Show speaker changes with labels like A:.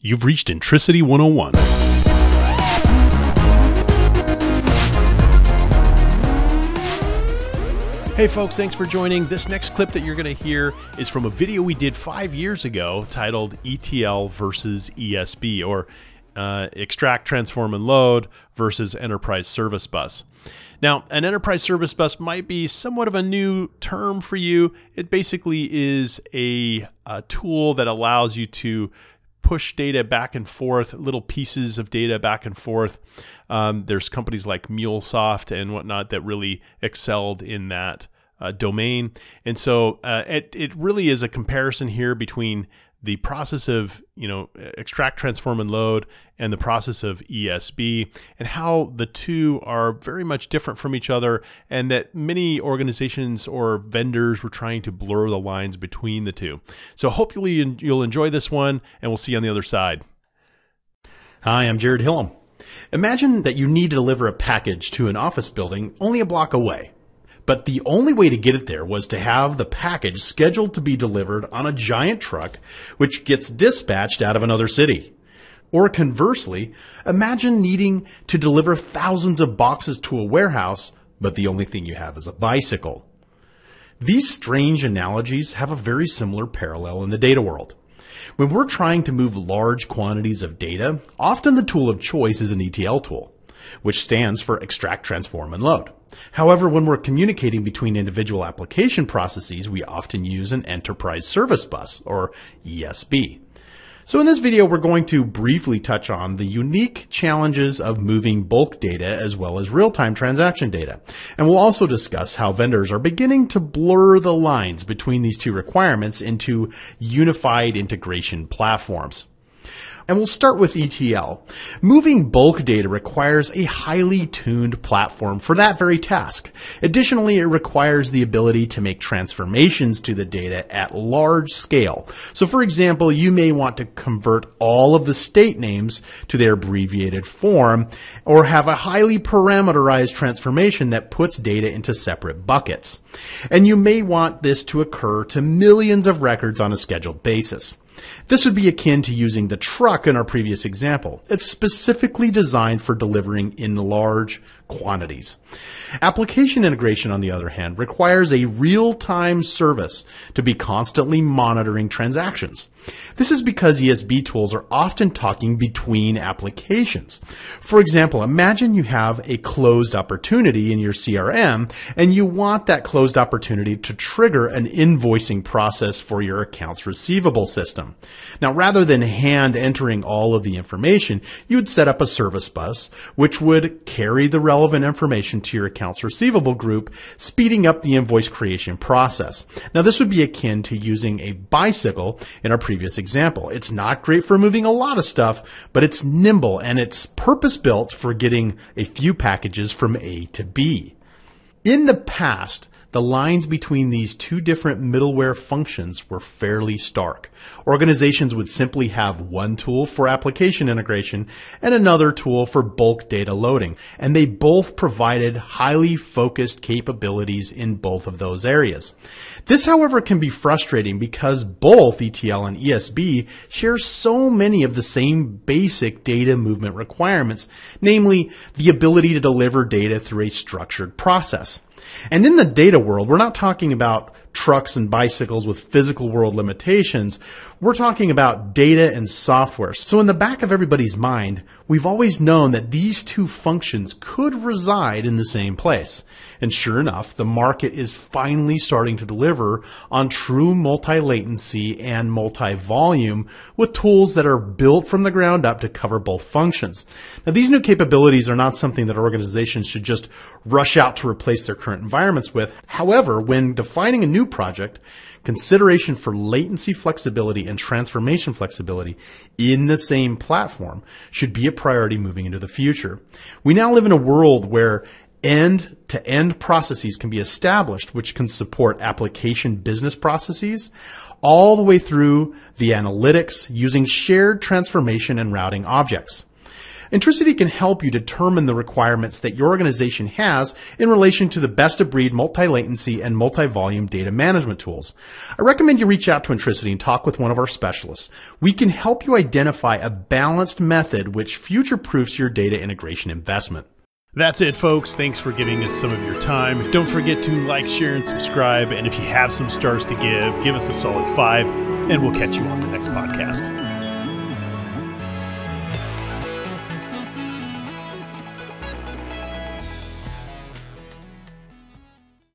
A: You've reached Intricity 101. Hey folks, thanks for joining. This next clip that you're going to hear is from a video we did five years ago titled ETL versus ESB, or uh, Extract, Transform, and Load versus Enterprise Service Bus. Now, an enterprise service bus might be somewhat of a new term for you. It basically is a, a tool that allows you to push data back and forth, little pieces of data back and forth. Um, there's companies like MuleSoft and whatnot that really excelled in that uh, domain. And so uh, it, it really is a comparison here between the process of you know extract transform and load and the process of esb and how the two are very much different from each other and that many organizations or vendors were trying to blur the lines between the two. So hopefully you'll enjoy this one and we'll see you on the other side.
B: Hi i'm jared hillam. Imagine that you need to deliver a package to an office building only a block away but the only way to get it there was to have the package scheduled to be delivered on a giant truck, which gets dispatched out of another city. Or conversely, imagine needing to deliver thousands of boxes to a warehouse, but the only thing you have is a bicycle. These strange analogies have a very similar parallel in the data world. When we're trying to move large quantities of data, often the tool of choice is an ETL tool, which stands for extract, transform, and load. However, when we're communicating between individual application processes, we often use an enterprise service bus or ESB. So in this video, we're going to briefly touch on the unique challenges of moving bulk data as well as real-time transaction data. And we'll also discuss how vendors are beginning to blur the lines between these two requirements into unified integration platforms. And we'll start with ETL. Moving bulk data requires a highly tuned platform for that very task. Additionally, it requires the ability to make transformations to the data at large scale. So for example, you may want to convert all of the state names to their abbreviated form or have a highly parameterized transformation that puts data into separate buckets. And you may want this to occur to millions of records on a scheduled basis. This would be akin to using the truck in our previous example. It's specifically designed for delivering in large quantities. Application integration, on the other hand, requires a real-time service to be constantly monitoring transactions. This is because ESB tools are often talking between applications. For example, imagine you have a closed opportunity in your CRM and you want that closed opportunity to trigger an invoicing process for your accounts receivable system. Now, rather than hand entering all of the information, you'd set up a service bus which would carry the relevant relevant information to your accounts receivable group, speeding up the invoice creation process. Now, this would be akin to using a bicycle in our previous example. It's not great for moving a lot of stuff, but it's nimble and it's purpose built for getting a few packages from A to B. In the past, the lines between these two different middleware functions were fairly stark. Organizations would simply have one tool for application integration and another tool for bulk data loading, and they both provided highly focused capabilities in both of those areas. This, however, can be frustrating because both ETL and ESB share so many of the same basic data movement requirements, namely the ability to deliver data through a structured process. And in the data world, we're not talking about trucks and bicycles with physical world limitations. We're talking about data and software. So in the back of everybody's mind, we've always known that these two functions could reside in the same place. And sure enough, the market is finally starting to deliver on true multi-latency and multi-volume with tools that are built from the ground up to cover both functions. Now these new capabilities are not something that organizations should just rush out to replace their current environments with. However, when defining a new project, consideration for latency flexibility and transformation flexibility in the same platform should be a priority moving into the future. We now live in a world where end to end processes can be established, which can support application business processes all the way through the analytics using shared transformation and routing objects. Intricity can help you determine the requirements that your organization has in relation to the best of breed multi-latency and multi-volume data management tools. I recommend you reach out to Intricity and talk with one of our specialists. We can help you identify a balanced method which future proofs your data integration investment.
A: That's it, folks. Thanks for giving us some of your time. Don't forget to like, share, and subscribe. And if you have some stars to give, give us a solid five, and we'll catch you on the next podcast.